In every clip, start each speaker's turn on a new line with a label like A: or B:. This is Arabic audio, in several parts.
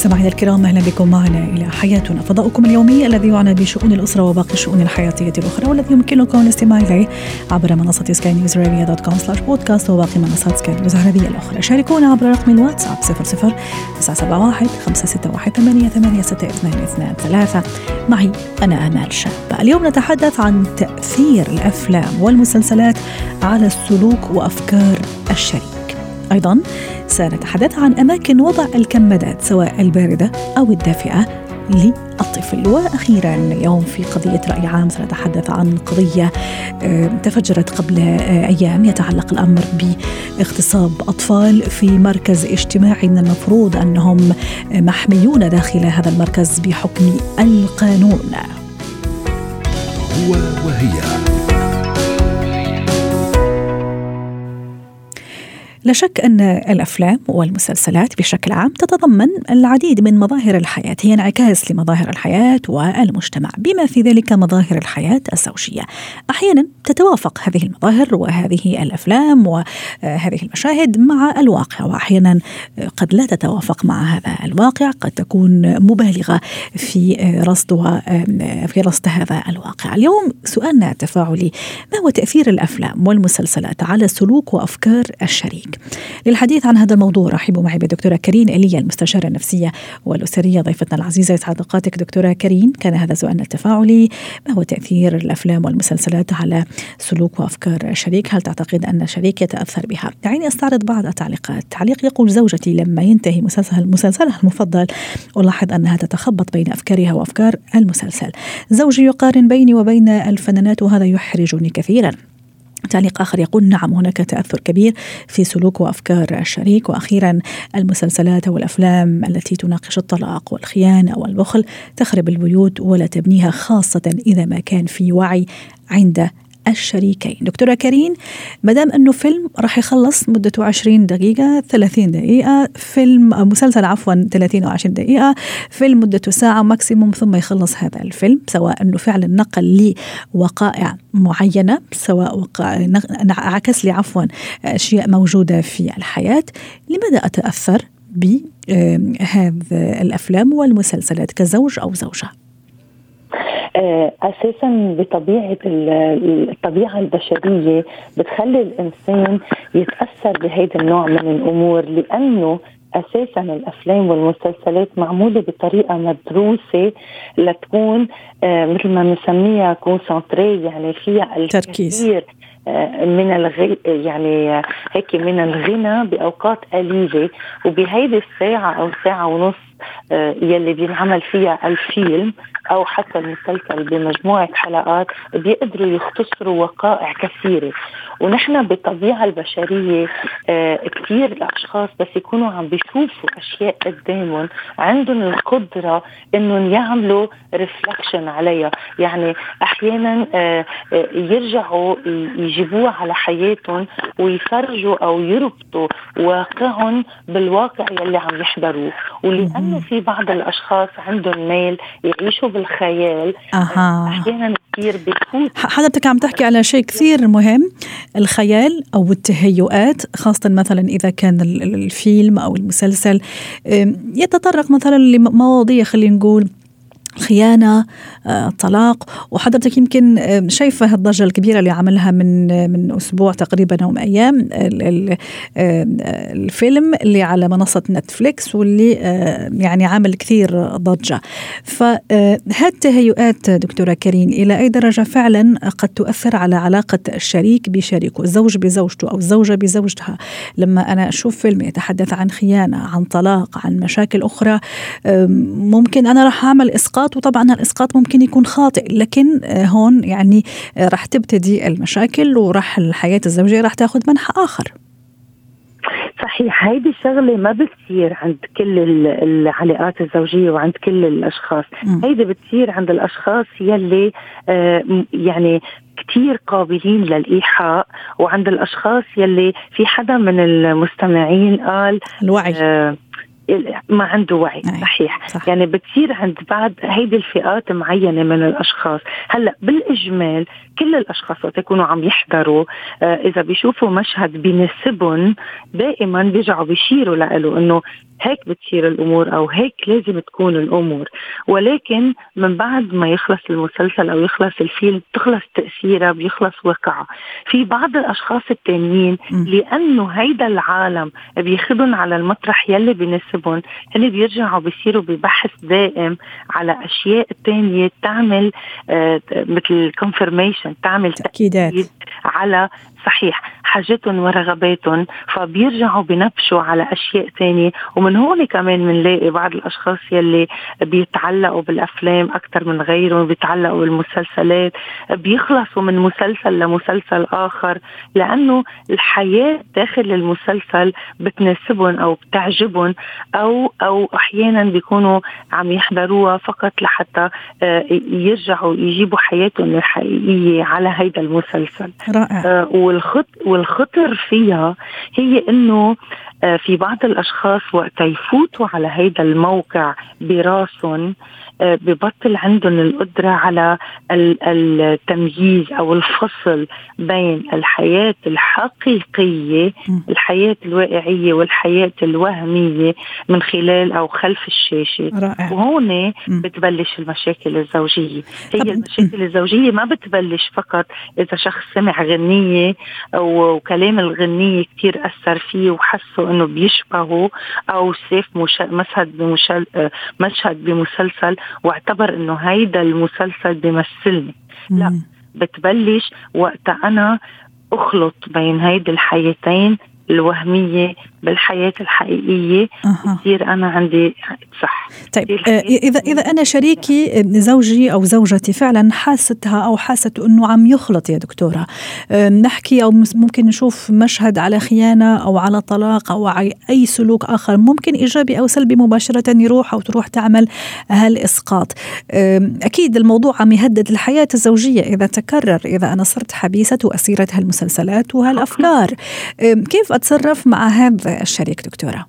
A: مستمعينا الكرام أهلا بكم معنا إلى حياتنا. فضاؤكم اليومي الذي يعنى بشؤون الأسرة وباقي الشؤون الحياتية الأخرى والذي يمكنكم الاستماع إليه عبر منصة سكاي نيوز dot com slash podcast وباقي منصات سكاي نيوز العربية الأخرى. شاركونا عبر رقم الواتساب 00 971 561 88 معي أنا آمال شاب. اليوم نتحدث عن تأثير الأفلام والمسلسلات على السلوك وأفكار الشريك. أيضا سنتحدث عن أماكن وضع الكمادات سواء الباردة أو الدافئة للطفل. وأخيرا اليوم في قضية رأي عام سنتحدث عن قضية آه، تفجرت قبل آه، أيام يتعلق الأمر باغتصاب أطفال في مركز اجتماعي. من المفروض أنهم محميون داخل هذا المركز بحكم القانون. هو وهي. لا شك أن الأفلام والمسلسلات بشكل عام تتضمن العديد من مظاهر الحياة. هي انعكاس لمظاهر الحياة والمجتمع بما في ذلك مظاهر الحياة الزوجية. أحيانا تتوافق هذه المظاهر وهذه الأفلام وهذه المشاهد مع الواقع وأحيانا قد لا تتوافق مع هذا الواقع قد تكون مبالغة في رصدها في رصد هذا الواقع. اليوم سؤالنا التفاعلي ما هو تأثير الأفلام والمسلسلات على سلوك وأفكار الشريك؟ ذلك للحديث عن هذا الموضوع رحبوا معي بالدكتورة كريم إيليا المستشارة النفسية والأسرية ضيفتنا العزيزة يسعد أوقاتك. دكتورة كريم كان هذا سؤالنا التفاعلي ما هو تأثير الأفلام والمسلسلات على سلوك وأفكار الشريك. هل تعتقد أن الشريك يتأثر بها؟ دعيني أستعرض بعض التعليقات. تعليق يقول زوجتي لما ينتهي مسلسل مسلسلها المفضل ألاحظ أنها تتخبط بين أفكارها وأفكار المسلسل. زوجي يقارن بيني وبين الفنانات وهذا يحرجني كثيرا. تعليق آخر يقول نعم هناك تأثر كبير في سلوك وأفكار الشريك. وأخيرا المسلسلات والأفلام التي تناقش الطلاق والخيانة والبخل تخرب البيوت ولا تبنيها خاصة إذا ما كان في وعي عند الشريكين. دكتورة كريم مدام أنه فيلم راح يخلص مدته 20 دقيقة 30 دقيقة فيلم مسلسل عفوا 30 أو 20 دقيقة فيلم مدته ساعة ماكسيموم ثم يخلص هذا الفيلم سواء أنه فعلا نقل لوقائع معينة سواء وقع عكس لي عفوا أشياء موجودة في الحياة. لماذا أتأثر بهذه الأفلام والمسلسلات كزوج أو زوجة؟
B: أساسا بطبيعة الطبيعة البشرية بتخلي الإنسان يتأثر بهذا النوع من الأمور لأنه أساسا الأفلام والمسلسلات معمولة بطريقة مدروسة لتكون آه مثل ما بنسميها كونسنتري يعني فيها
A: التركيز
B: آه، من الغي يعني هيك من الغنى بأوقات قليلة. وبهيدي الساعة أو ساعة ونص آه، يلي بينعمل فيها الفيلم أو حتى المسلسل بمجموعة حلقات بيقدروا يختصروا وقائع كثيرة. ونحن بالطبيعة البشرية آه، كثير الأشخاص بس يكونوا عم بيشوفوا أشياء قدامهم عندهم القدرة إنهم يعملوا ريفلكشن عليها. يعني أحيانا آه، يرجعوا يجيبوها على حياتهم ويفرجوا أو يربطوا واقعهم بالواقع يلي عم يحضروه. ولأنه في بعض الأشخاص عندهم ميل يعيشوا بالخيال
A: أها.
B: أحيانا كثير بفوت
A: حضرتك عم تحكي على شيء كثير مهم الخيال أو التهيؤات خاصة مثلا إذا كان الفيلم أو المسلسل. يتطرق مثلا لمواضيع خلينا نقول خيانة آه، طلاق. وحضرتك يمكن آه، شايفة الضجه الكبيرة اللي عملها من آه، من أسبوع تقريبا أو أيام. الفيلم اللي على منصة نتفليكس واللي يعني عامل كثير ضجة. فهالتهيؤات دكتورة كريم إلى أي درجة فعلا قد تؤثر على علاقة الشريك بشريكه الزوج بزوجته أو الزوجه بزوجتها؟ لما أنا أشوف فيلم يتحدث عن خيانة عن طلاق عن مشاكل أخرى ممكن أنا راح أعمل إسقاط وطبعا الإسقاط ممكن يكون خاطئ لكن آه، هون يعني آه، راح تبتدي المشاكل وراح الحياة الزوجية راح تاخذ منحى آخر.
B: صحيح هيدي الشغلة ما بتصير عند كل العلاقات الزوجية وعند كل الأشخاص. م. هيدي بتصير عند الأشخاص يلي آه يعني كتير قابلين للإيحاء وعند الأشخاص يلي في حدا من المستمعين قال
A: الوعي.
B: آه ما عنده وعي صحيح صح. يعني بتصير عند بعض هيدي الفئات معينة من الأشخاص هلأ بالإجمال كل الأشخاص وقت يكونوا عم يحضروا آه إذا بيشوفوا مشهد بيناسبهم دائما بيرجعوا بيشيروا له إنه هيك بتصير الأمور أو هيك لازم تكون الأمور. ولكن من بعد ما يخلص المسلسل أو يخلص الفيلم بتخلص تاثيرها بيخلص وقعها في بعض الأشخاص التانيين لأنه هيدا العالم بياخذهم على المطرح يلي بيناسبهم هن بيرجعوا بيصيروا ببحث دائم على أشياء تانية تعمل آه مثل كونفرميشن تعمل
A: تأكيدات.
B: على صحيح حاجتهم ورغباتهم فبيرجعوا بنبشوا على أشياء ثانية ومن هون كمان بنلاقي بعض الأشخاص يلي بيتعلقوا بالأفلام أكثر من غيرهم بيتعلقوا بالمسلسلات بيخلصوا من مسلسل لمسلسل آخر لأنه الحياة داخل المسلسل بتناسبهم أو بتعجبهم أو أو أحيانا بيكونوا عم يحضروها فقط لحتى آه، يرجعوا يجيبوا حياتهم الحقيقية على هيدا المسلسل.
A: رائع.
B: آه، والخط والخطر فيها هي إنه في بعض الأشخاص وقت يفوتوا على هيدا الموقع براسهم آه، ببطل عندهم القدرة على التمييز أو الفصل بين الحياة الحقيقية الحياة الواقعية والحياة الوهمية من خلال أو خلف الشاشة.
A: رائع.
B: وهون بتبلش المشاكل الزوجية. هي المشاكل الزوجية ما بتبلش فقط إذا شخص سمع غنية وكلام الغنية كتير أثر فيه وحسه إنه بيشبهه أو شاف مشهد بمشل... آه، مشهد بمسلسل واعتبر إنه هيدا المسلسل بيمثلني لا بتبلش وقت أنا أخلط بين هيدي الحياتين الوهمية بالحياة الحقيقية بصير أنا عندي صح.
A: طيب آه، اذا إذا أنا شريكي زوجي أو زوجتي فعلا حاستها أو حاست إنه عم يخلط يا دكتورة. آه، نحكي أو ممكن نشوف مشهد على خيانة أو على طلاق أو أي سلوك آخر. ممكن إيجابي أو سلبي مباشرة يروح أو تروح تعمل هالإسقاط. أكيد الموضوع عم يهدد الحياة الزوجية إذا تكرر إذا أنا صرت حبيسة وأسيرة هالمسلسلات وهالأفكار. كيف أتصرف مع هذا الشريك دكتورة.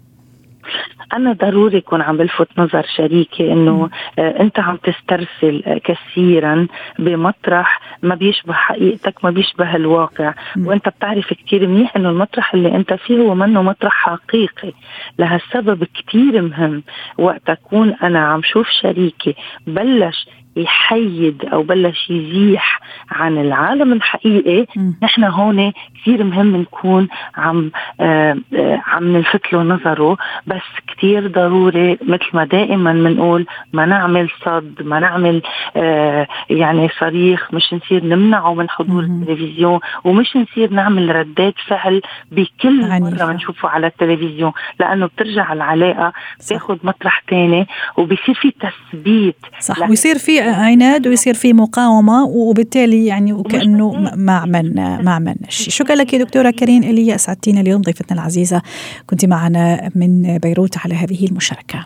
B: أنا ضروري يكون عم بلفت نظر شريكي إنه آه أنت عم تسترسل آه كثيرا بمطرح ما بيشبه حقيقتك ما بيشبه الواقع. وأنت بتعرف كثير منيح إنه المطرح اللي أنت فيه هو منه مطرح حقيقي. لهالسبب كثير مهم وقت أكون أنا عم شوف شريكي بلش يحيد أو بلش يزيح عن العالم الحقيقي. نحن هون كثير مهم نكون عم آه آه عم نلفت له نظره بس كثير ضروري مثل ما دائما بنقول ما نعمل صد ما نعمل آه يعني صريخ مش نصير نمنعه من حضور مم. التلفزيون ومش نصير نعمل ردات فعل بكل مرة بنشوفه على التلفزيون لأنه بترجع العلاقة بتاخذ مطرح ثاني وبصير في تثبيت
A: صح. ويصير في عناد ويصير في مقاومة وبالتالي يعني وكانه ما عملنا ما عملنا شيء. شكرا لك يا دكتورة كريم. إلي أسعدتينا اليوم ضيفتنا العزيزة. كنت معنا من بيروت على هذه المشاركة.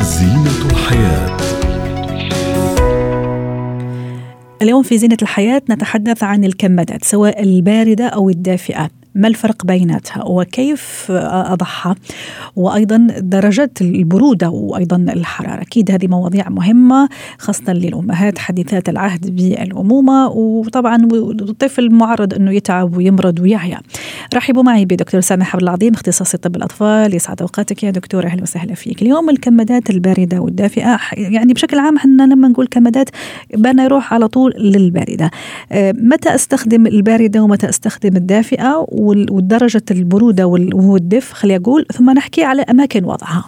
A: زينة الحياة. اليوم في زينة الحياة نتحدث عن الكمادات سواء الباردة أو الدافئة ما الفرق بيناتها وكيف أضعها وأيضا درجات البرودة وأيضا الحرارة. أكيد هذه مواضيع مهمة خاصة للأمهات حديثات العهد بالأمومة. وطبعا الطفل معرض أنه يتعب ويمرض ويعيا رحبوا معي بدكتور سامح عبد العظيم اختصاصي طب الأطفال يسعد أوقاتك يا دكتور. أهلا وسهلا فيك. اليوم الكمادات الباردة والدافئة. يعني بشكل عام إحنا لما نقول كمادات بدنا يروح على طول للباردة. آه، متى أستخدم الباردة ومتى أستخدم الدافئة؟ ودرجة البرودة والدفء خلي أقول ثم نحكي على أماكن وضعها.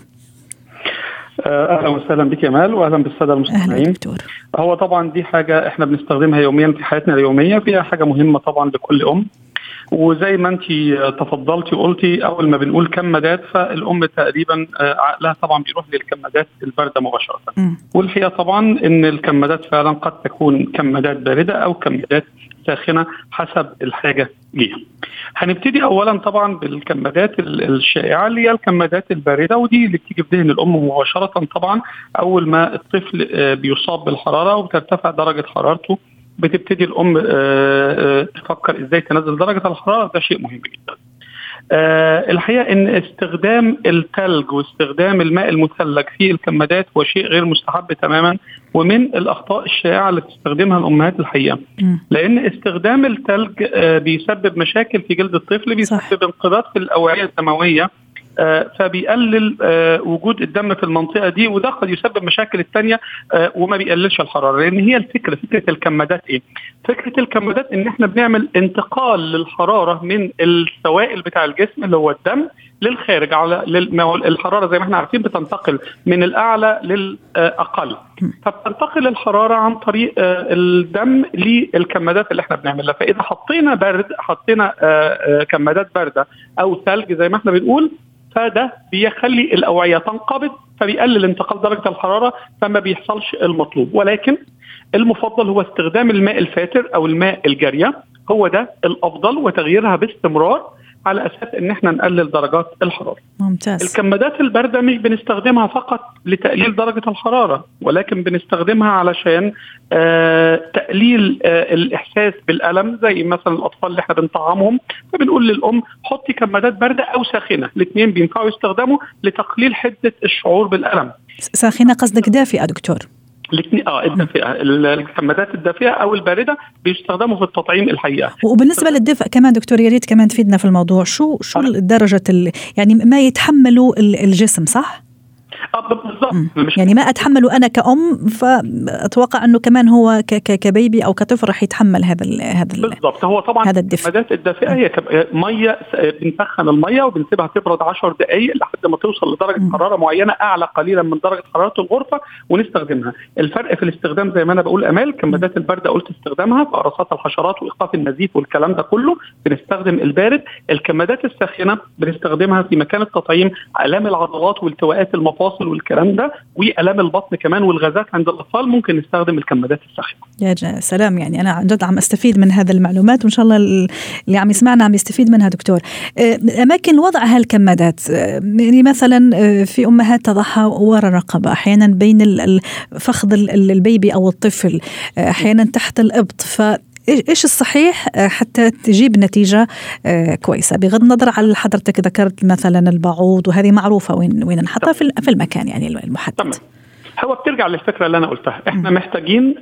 C: آه، أهلا وسهلا بك يا مال واهلا بالسادة المستمعين.
A: دكتور.
C: هو طبعا دي حاجة إحنا بنستخدمها يوميا في حياتنا اليومية فيها حاجة مهمة طبعا لكل أم. وزي ما انت تفضلتي وقلتي أول ما بنقول كمادات فالأم تقريبا آه، عقلها طبعا بيروح للكمادات الباردة مباشرة. والحقيقة طبعا إن الكمادات فعلا قد تكون كمادات باردة أو كمادات ساخنه حسب الحاجة ليها. هنبتدي اولا طبعا بالكمادات الشائعة اللي هي الكمادات الباردة ودي اللي بتيجي في ذهن الأم مباشرة طبعا أول ما الطفل آه، بيصاب بالحرارة وبترتفع درجة حرارته بتبتدي الأم تفكر إزاي تنزل درجة الحرارة ده شيء مهم جدا. أه الحقيقة إن استخدام الثلج واستخدام الماء المثلج في الكمادات هو شيء غير مستحب تماما ومن الأخطاء الشائعة اللي بتستخدمها الأمهات الحقيقة. لأن استخدام الثلج أه بيسبب مشاكل في جلد الطفل بيسبب انقباض في الأوعية الدموية فبيقلل آه وجود الدم في المنطقة دي وده قد يسبب مشاكل الثانية آه وما بيقللش الحرارة. لأن هي الفكرة فكرة الكمادات إيه؟ فكرة الكمادات إن إحنا بنعمل انتقال للحرارة من السوائل بتاع الجسم اللي هو الدم للخارج على الحرارة زي ما إحنا عارفين بتنتقل من الأعلى للأقل. فبتنتقل الحرارة عن طريق الدم للكمادات اللي إحنا بنعملها. فإذا حطينا برد حطينا كمادات باردة أو ثلج زي ما إحنا بنقول فده بيخلي الأوعية تنقبض فبيقلل انتقال درجة الحرارة فما بيحصلش المطلوب. ولكن المفضل هو استخدام الماء الفاتر أو الماء الجارية هو ده الأفضل وتغييرها باستمرار على أساس إن إحنا نقلل درجات الحرارة.
A: ممتاز.
C: الكمادات الباردة مش بنستخدمها فقط لتقليل درجة الحرارة ولكن بنستخدمها علشان آه تقليل آه الإحساس بالألم زي مثلا الأطفال اللي إحنا بنطعمهم فبنقول للأم حطي كمادات باردة أو ساخنة، الاثنين بينفعوا يستخدموا لتقليل حدة الشعور بالألم.
A: ساخنة قصدك دافئة دكتور؟
C: آه الدافئه الكمادات الدافئه أو الباردة بيستخدموا في التطعيم الحقيقة.
A: وبالنسبة للدفء كمان دكتور يا ريت كمان تفيدنا في الموضوع. شو شو درجة يعني ما يتحمله الجسم صح؟
C: بالضبط.
A: يعني ما اتحمله أنا كأم فأتوقع أنه كمان هو كبيبي أو كطفل راح يتحمل هذا ال هذا ال
C: بالضبط. هو طبعا
A: هذا الدفء.
C: الدافئه هي مية بنسخن المية وبنسيبها تبرد 10 دقائق لحد ما توصل لدرجة م. حرارة معينة أعلى قليلا من درجة حرارة الغرفة ونستخدمها. الفرق في الاستخدام زي ما أنا بقول أمال الكمادات البارده قلت استخدامها في قراصات الحشرات وإيقاف النزيف والكلام ده كله بنستخدم البارد. الكمادات الساخنة بنستخدمها في مكان التطعيم آلام العضلات والتواءات المفاصل والكلام ده وألام البطن كمان والغازات عند الأطفال ممكن نستخدم الكمادات الساخنة.
A: يا سلام يعني أنا عن جد عم أستفيد من هذه المعلومات وإن شاء الله اللي عم يسمعنا عم يستفيد منها دكتور. أماكن وضع هالكمادات يعني مثلا في أمهات تضعها ورا الرقبه أحيانا بين فخذ البيبي أو الطفل أحيانا تحت الإبط ف إيش الصحيح حتى تجيب نتيجة كويسة. بغض النظر على حضرتك ذكرت مثلا البعوض وهذه معروفة وين وين نحطها في المكان يعني المحدد.
C: تمام. هو بترجع للفكرة اللي أنا قلتها. إحنا محتاجين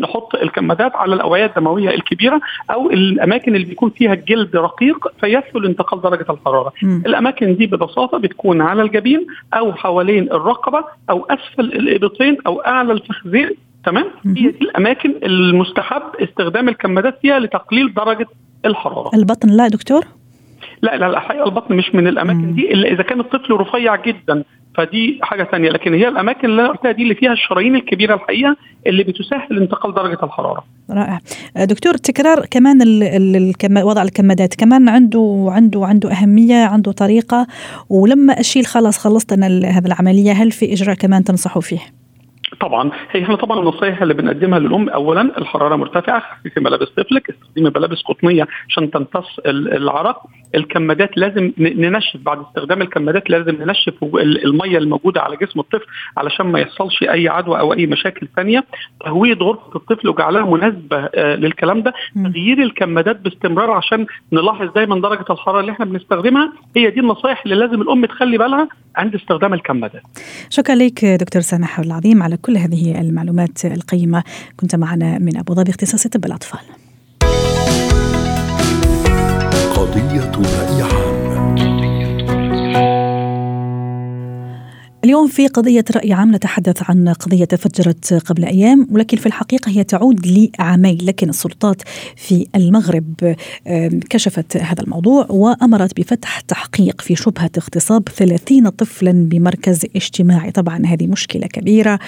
C: نحط الكمادات على الأوعية الدموية الكبيرة أو الأماكن اللي بيكون فيها الجلد رقيق فيسهل انتقال درجة الحرارة. م. الأماكن دي ببساطة بتكون على الجبين أو حوالين الرقبة أو أسفل الإبطين أو أعلى الفخذين تمام هي دي الأماكن المستحب استخدام الكمادات فيها لتقليل درجة الحرارة
A: البطن لا دكتور
C: لا لا الحقيقة البطن مش من الأماكن مم. دي إلا إذا كان الطفل رفيع جدا فدي حاجة ثانية لكن هي الأماكن اللي أنا قلتها دي اللي فيها الشرايين الكبيرة الحقيقة اللي بتسهل انتقال درجة الحرارة.
A: رائع. دكتور تكرار كمان ال ال وضع الكمادات كمان عنده عنده عنده أهمية عنده طريقة ولما أشيل خلاص خلصت أنا هذه العملية هل في إجراء كمان تنصحوا فيه؟
C: طبعا هي إحنا طبعا النصائح اللي بنقدمها للأم اولا الحرارة مرتفعة خففي ملابس طفلك استخدمي ملابس قطنية عشان تمتص العرق. الكمادات لازم ننشف بعد استخدام الكمادات لازم ننشف المية الموجودة على جسم الطفل علشان ما يحصلش أي عدوى أو أي مشاكل ثانية تهوية غرفة الطفل وجعلها مناسبة للكلام ده. تغيير الكمادات باستمرار عشان نلاحظ دايما درجة الحرارة اللي إحنا بنستخدمها. هي دي النصائح اللي لازم الأم تخلي بالها عند استخدام الكمادات.
A: شكرا لك دكتور سامح العظيم على كل هذه المعلومات القيمة. كنت معنا من أبو ظبي اختصاص طب الأطفال.
D: قضية رأي
A: اليوم في قضية رأي عام نتحدث عن قضية تفجرت قبل أيام ولكن في الحقيقة هي تعود لعامين لكن السلطات في المغرب كشفت هذا الموضوع وأمرت بفتح تحقيق في شبهة اغتصاب 30 طفلا بمركز اجتماعي. طبعا هذه مشكلة كبيرة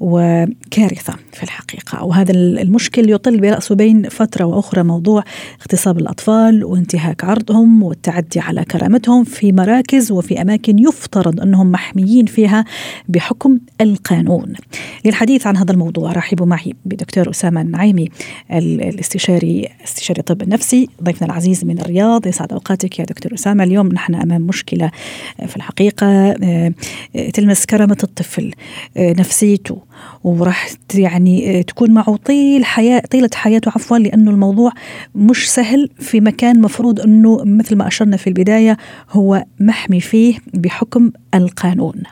A: وكارثة في الحقيقة. وهذا المشكل يطل برأسه بين فترة وأخرى موضوع اغتصاب الأطفال وانتهاك عرضهم والتعدي على كرامتهم في مراكز وفي أماكن يفترض أنهم محميين فيها بحكم القانون. للحديث عن هذا الموضوع رحبوا معي بدكتور أسامة النعيمي الاستشاري استشاري الطب النفسي ضيفنا العزيز من الرياض. يسعد أوقاتك يا دكتور أسامة. اليوم نحن أمام مشكلة في الحقيقة آه، تلمس كرامة الطفل آه، نفسيته وراح يعني تكون معه طيل حياة طيلة حياته عفوا لأنه الموضوع مش سهل في مكان مفروض أنه مثل ما أشرنا في البداية هو محمي فيه بحكم القانون.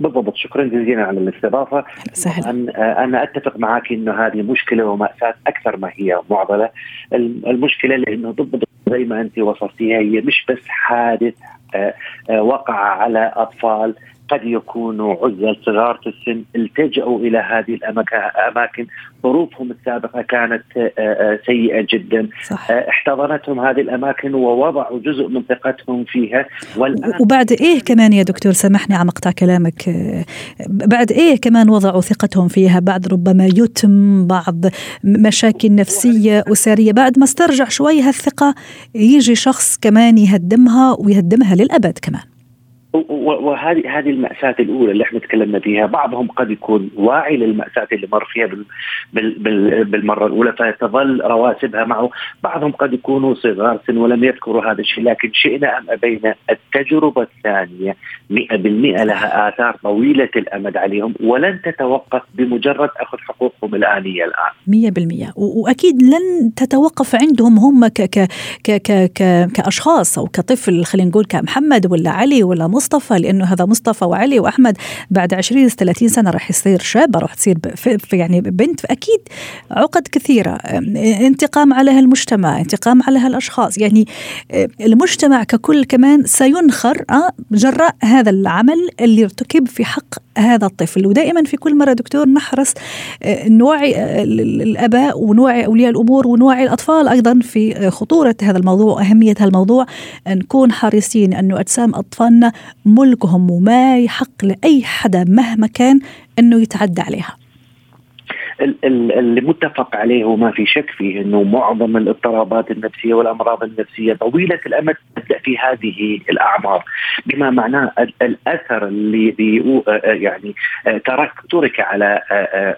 E: بالضبط. شكرا جزيلا على الاستضافة. سهل. أنا أتفق معك إنه هذه مشكلة ومأساة أكثر ما هي معضلة. المشكلة لأنه بالضبط زي ما أنت وصفتيها هي مش بس حادث آه، آه، وقع على أطفال قد يكونوا عزل صغار في السن التجأوا إلى هذه الأماكن ظروفهم السابقة كانت آه، آه، سيئة جدا. صح. آه، احتضنتهم هذه الأماكن ووضعوا جزء من ثقتهم فيها.
A: والآن وبعد إيه كمان يا دكتور؟ سامحني عم أقطع كلامك. بعد إيه كمان وضعوا ثقتهم فيها؟ بعد ربما يتم بعض مشاكل نفسية أسرية. بعد ما استرجع شوي هالثقة يجي شخص كمان يهدمها ويهدمها للأبد كمان.
E: وهذه هذه المأساة الأولى اللي إحنا تكلمنا فيها، بعضهم قد يكون واعي للمأساة اللي مر فيها بالمرة الأولى فيتظل رواسبها معه، بعضهم قد يكونوا صغار سن ولم يذكروا هذا الشيء، لكن شئنا أم أبينا التجربة الثانية 100% لها آثار طويلة الأمد عليهم ولن تتوقف بمجرد أخذ حقوقهم الآنية الآن.
A: 100% وأكيد لن تتوقف عندهم هم ك ك ك ك كأشخاص أو كطفل خلينا نقول كمحمد ولا علي ولا مصطفى. مصطفى لأنه هذا مصطفى وعلي وأحمد بعد 20 30 سنة راح يصير شابه راح تصير يعني بنت. فأكيد عقد كثيرة. انتقام على هالمجتمع انتقام على هالأشخاص. يعني المجتمع ككل كمان سينخر آه، جراء هذا العمل اللي ارتكب في حق هذا الطفل. ودائما في كل مرة دكتور نحرص آه، نوعي آه، الأباء ونوعي أولياء الأمور ونوعي الأطفال أيضا في خطورة هذا الموضوع وأهمية هذا الموضوع. نكون حريصين أنه أجسام أطفالنا ملكهم وما يحق لأي حدا مهما كان أنه يتعدى عليها.
E: اللي متفق عليه وما في شك فيه إنه معظم الاضطرابات النفسية والأمراض النفسية طويلة الأمد تبدأ في هذه الأعمار. بما معناه الأثر اللي يعني ترك ترك على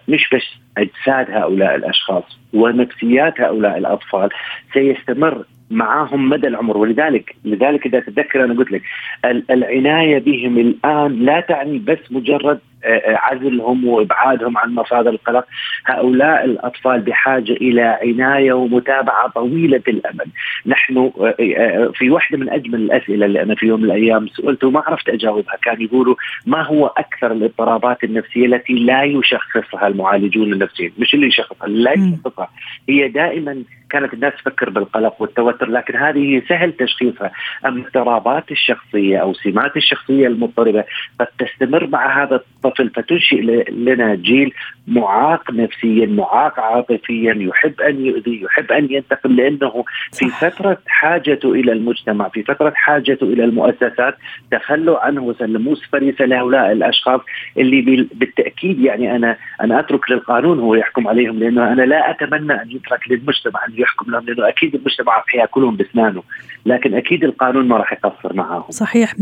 E: مش بس أجساد هؤلاء الأشخاص ونفسيات هؤلاء الأطفال سيستمر معاهم مدى العمر. ولذلك لذلك إذا تتذكر أنا قلت لك العناية بهم الآن لا تعني بس مجرد عزلهم وإبعادهم عن مصادر القلق، هؤلاء الأطفال بحاجة إلى عناية ومتابعة طويلة الامد، نحن في واحدة من أجمل الأسئلة اللي أنا في يوم من الأيام سئلت وما عرفت أجاوبها، كان يقولوا ما هو أكثر الاضطرابات النفسية التي لا يشخصها المعالجون النفسيين، مش اللي يشخصها، لا يشخصها، هي دائما كانت الناس تفكر بالقلق والتوتر لكن هذه سهل تشخيصها. اما الاضطرابات الشخصية أو سمات الشخصية المضطربة قد تستمر مع هذا الطفل فتنشئ لنا جيل معاق نفسيا معاق عاطفيا يحب أن يؤذي يحب أن ينتقم لأنه في فترة حاجته إلى المجتمع في فترة حاجته إلى المؤسسات تخلوا عنه وسلموه فريسة لهؤلاء الأشخاص اللي بالتأكيد يعني أنا أنا أترك للقانون هو يحكم عليهم لأنه أنا لا أتمنى أن يترك للمجتمع أن يحكم لهم لأنه أكيد المجتمع راح ياكلهم بأسنانه. لكن أكيد القانون ما راح يقصر معاهم.
A: صحيح 100%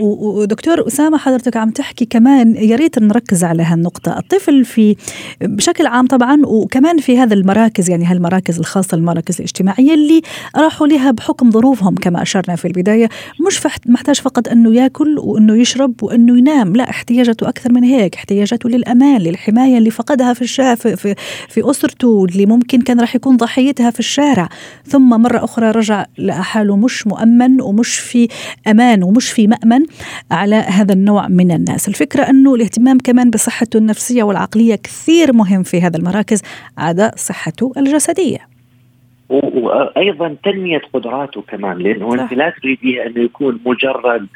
A: ودكتور أسامة حضرتك عم تحكي كمان يا ريت نركز على هالنقطة. الطفل في بشكل عام طبعا وكمان في هذا المراكز يعني هالمراكز الخاصة المراكز الاجتماعية اللي راحوا لها بحكم ظروفهم كما أشرنا في البداية. مش محتاج فقط إنه يأكل وإنه يشرب وإنه ينام لا احتياجاته أكثر من هيك. احتياجاته للأمان للحماية اللي فقدها في الشارع في, في, في أسرته اللي ممكن كان راح يكون ضحيتها في الشارع. ثم مرة أخرى رجع لحاله مش مؤمن ومش في أمان ومش في مأمن على هذا النوع من الناس. الفكرة أنه الاهتمام كمان بصحته النفسية والعقلية كثير مهم في هذا المراكز عدا صحته الجسدية.
E: وأيضا تنمية قدراته كمان لأنه أنت لا تريديه انه يكون مجرد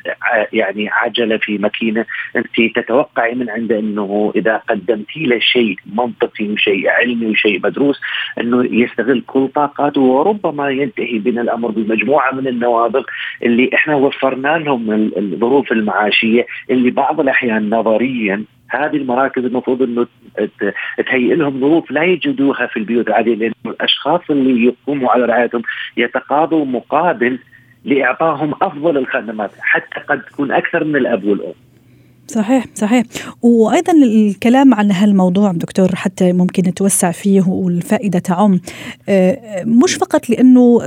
E: يعني عجلة في ماكينة. أنت تتوقعي من عنده أنه إذا قدمتي له شيء منطقي وشيء علمي وشيء مدروس أنه يستغل كل طاقاته وربما ينتهي بنا الأمر بمجموعة من النوابغ اللي إحنا وفرنا لهم الظروف المعاشية اللي بعض الأحيان نظريا هذه المراكز المفروض إنه تهيئ لهم ظروف لا يجدوها في البيوت العادية لأن الأشخاص اللي يقوموا على رعايتهم يتقاضوا مقابل لاعطائهم أفضل الخدمات حتى قد تكون أكثر من الأب والأم.
A: صحيح صحيح وأيضا الكلام عن هالموضوع دكتور حتى ممكن نتوسع فيه والفائدة تعم آه، مش فقط لأنه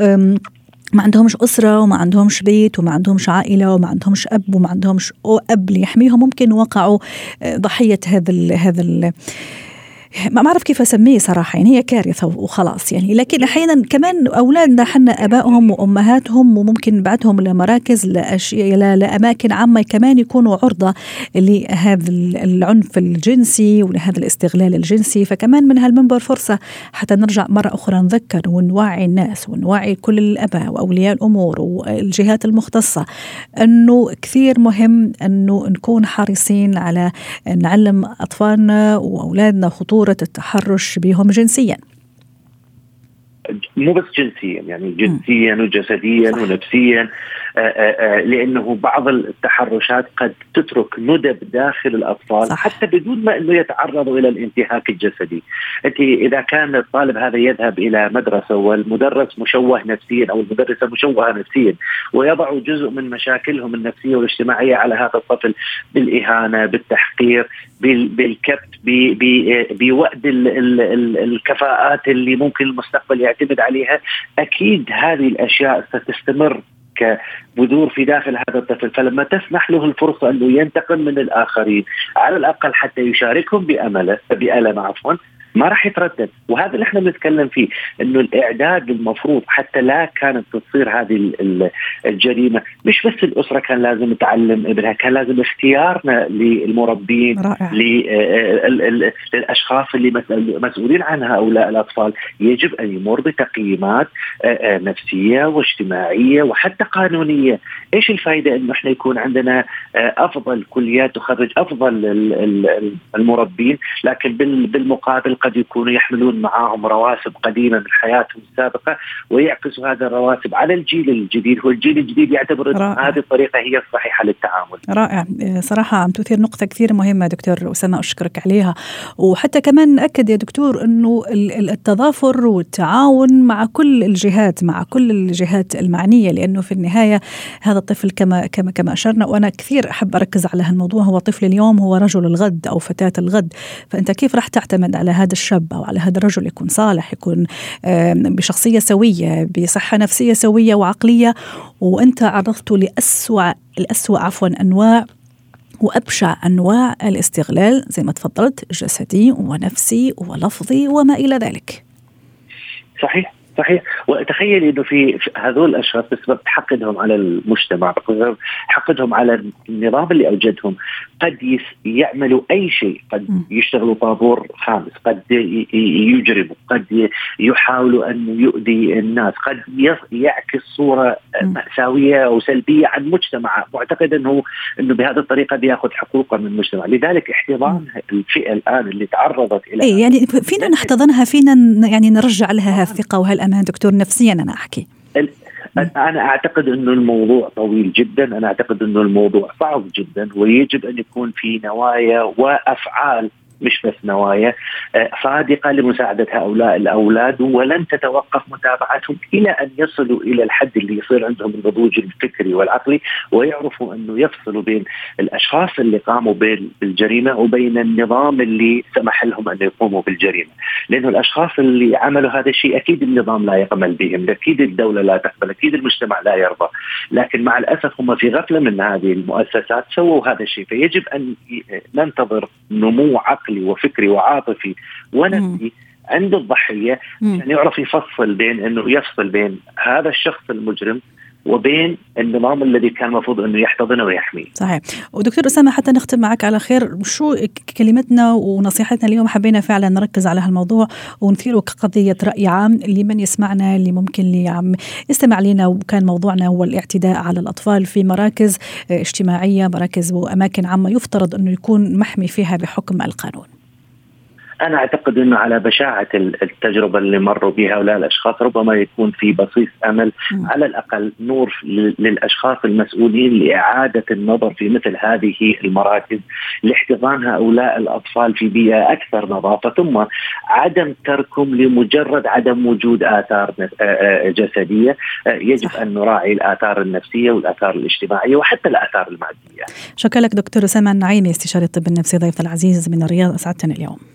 A: ما عندهمش أسرة وما عندهمش بيت وما عندهمش عائلة وما عندهمش أب وما عندهمش أب ليحميهم ممكن وقعوا آه، ضحية هذا ال هذا ال ما بعرف كيف أسميه صراحة يعني هي كارثة وخلاص يعني. لكن أحيانا كمان أولادنا حنا آبائهم وأمهاتهم وممكن نبعثهم لمراكز لاشياء لأماكن عامة كمان يكونوا عرضة لهذا العنف الجنسي ولهذا الاستغلال الجنسي. فكمان من هالمنبر فرصة حتى نرجع مرة أخرى نذكر ونوعي الناس ونوعي كل الأباء وأولياء الأمور والجهات المختصة إنه كثير مهم إنه نكون حريصين على نعلم أطفالنا وأولادنا خطورة خطوره التحرش بهم جنسيا.
E: مو بس جنسيا يعني جنسيا وجسديا ونفسيا. لأنه بعض التحرشات قد تترك ندب داخل الأطفال صح. حتى بدون ما إنه يتعرضوا إلى الانتهاك الجسدي. أنت إذا كان الطالب هذا يذهب إلى مدرسة والمدرس مشوه نفسيا أو المدرسة مشوهة نفسيا ويضع جزء من مشاكلهم النفسية والاجتماعية على هذا الطفل بالإهانة، بالتحقير، بالكبت، بوأد الكفاءات اللي ممكن المستقبل يعتمد عليها، أكيد هذه الأشياء ستستمر كبذور في داخل هذا الطفل فلما تسمح له الفرصة أنه ينتقم من الآخرين على الأقل حتى يشاركهم بأمله بألم عفوا ما راح يتردد. وهذا اللي إحنا بنتكلم فيه إنه الإعداد المفروض حتى لا كانت تصير هذه الجريمة. مش بس الأسرة كان لازم تعلم إبنها كان لازم اختيارنا للمربين للأشخاص اللي مسؤولين عن هؤلاء الأطفال. يجب أن يمر بتقييمات نفسية واجتماعية وحتى قانونية. إيش الفائده إنه إحنا يكون عندنا أفضل كليات تخرج أفضل المربين؟ لكن بالمقابل قد يكونوا يحملون معاهم رواسب قديمة من حياتهم السابقة ويعكسوا هذا الرواسب على الجيل الجديد. والجيل الجديد يعتبر ان هذه الطريقة هي الصحيحة للتعامل.
A: رائع. صراحة عم تثير نقطة كثير مهمة دكتور أسامة أشكرك عليها. وحتى كمان ناكد يا دكتور إنه التضافر والتعاون مع كل الجهات مع كل الجهات المعنية لأنه في النهاية هذا الطفل كما كما كما أشرنا وأنا كثير أحب أركز على هالموضوع. هو طفل اليوم هو رجل الغد أو فتاة الغد. فأنت كيف راح تعتمد على هذا الشاب أو على هذا الرجل يكون صالح يكون بشخصية سوية بصحة نفسية سوية وعقلية وأنت عرضته لأسوأ الأسوأ عفوا أنواع وأبشع أنواع الاستغلال زي ما تفضلت جسدي ونفسي ولفظي وما إلى ذلك.
E: صحيح صحيح. وتخيل إنه في هذول الأشخاص بسبب حقدهم على المجتمع بسبب حقدهم على النظام اللي أوجدهم قد يعملوا أي شيء. قد يشتغلوا طابور خامس قد يجرموا قد يحاولوا أن يؤذي الناس قد يعكس صورة مأساوية أو سلبية عن مجتمع. معتقد أنه أنه بهذه الطريقة بيأخذ حقوقه من المجتمع. لذلك احتضان الفئة الآن اللي تعرضت إلى
A: إيه يعني فينا نحتضنها فينا يعني نرجع لها الثقه وهالامان دكتور نفسيا أنا أحكي.
E: أنا أعتقد إنه الموضوع طويل جدا. أنا أعتقد إنه الموضوع صعب جدا ويجب أن يكون في نوايا وأفعال مش بس نوايا آه، صادقة لمساعدة هؤلاء الأولاد ولن تتوقف متابعتهم إلى أن يصلوا إلى الحد اللي يصير عندهم النضوج الفكري والعقلي ويعرفوا أنه يفصلوا بين الأشخاص اللي قاموا بالجريمة وبين النظام اللي سمح لهم أن يقوموا بالجريمة، لأنه الأشخاص اللي عملوا هذا الشيء أكيد النظام لا يقبل بهم، أكيد الدولة لا تقبل، أكيد المجتمع لا يرضى، لكن مع الأسف هم في غفلة من هذه المؤسسات سووا هذا الشيء، فيجب أن ننتظر نمو عقلي عقلي وفكري وعاطفي ونفسي عند الضحية يعني يعرف يفصل بين إنه يفصل بين هذا الشخص المجرم وبين النظام الذي كان المفروض أنه يحتضنه ويحميه.
A: صحيح، ودكتور أسامة حتى نختم معك على خير، شو كلمتنا ونصيحتنا اليوم حبينا فعلا نركز على هالموضوع ونثيره كقضيه رأي عام لمن يسمعنا اللي ممكن اللي عم يستمع لنا وكان موضوعنا هو الاعتداء على الأطفال في مراكز اجتماعية، مراكز وأماكن عامة يفترض أنه يكون محمي فيها بحكم القانون.
E: أنا أعتقد إنه على بشاعة التجربة اللي مروا بها هؤلاء الأشخاص ربما يكون في بصيص أمل على الأقل نور للأشخاص المسؤولين لإعادة النظر في مثل هذه المراكز لاحتضان هؤلاء الأطفال في بيئة أكثر نظافة ثم عدم تركهم لمجرد عدم وجود آثار جسدية يجب أن نراعي الآثار النفسية والآثار الاجتماعية وحتى الآثار المادية.
A: شكرا لك دكتور أسامة النعيمي استشاري الطب النفسي ضيف العزيز من الرياض اسعدتنا اليوم.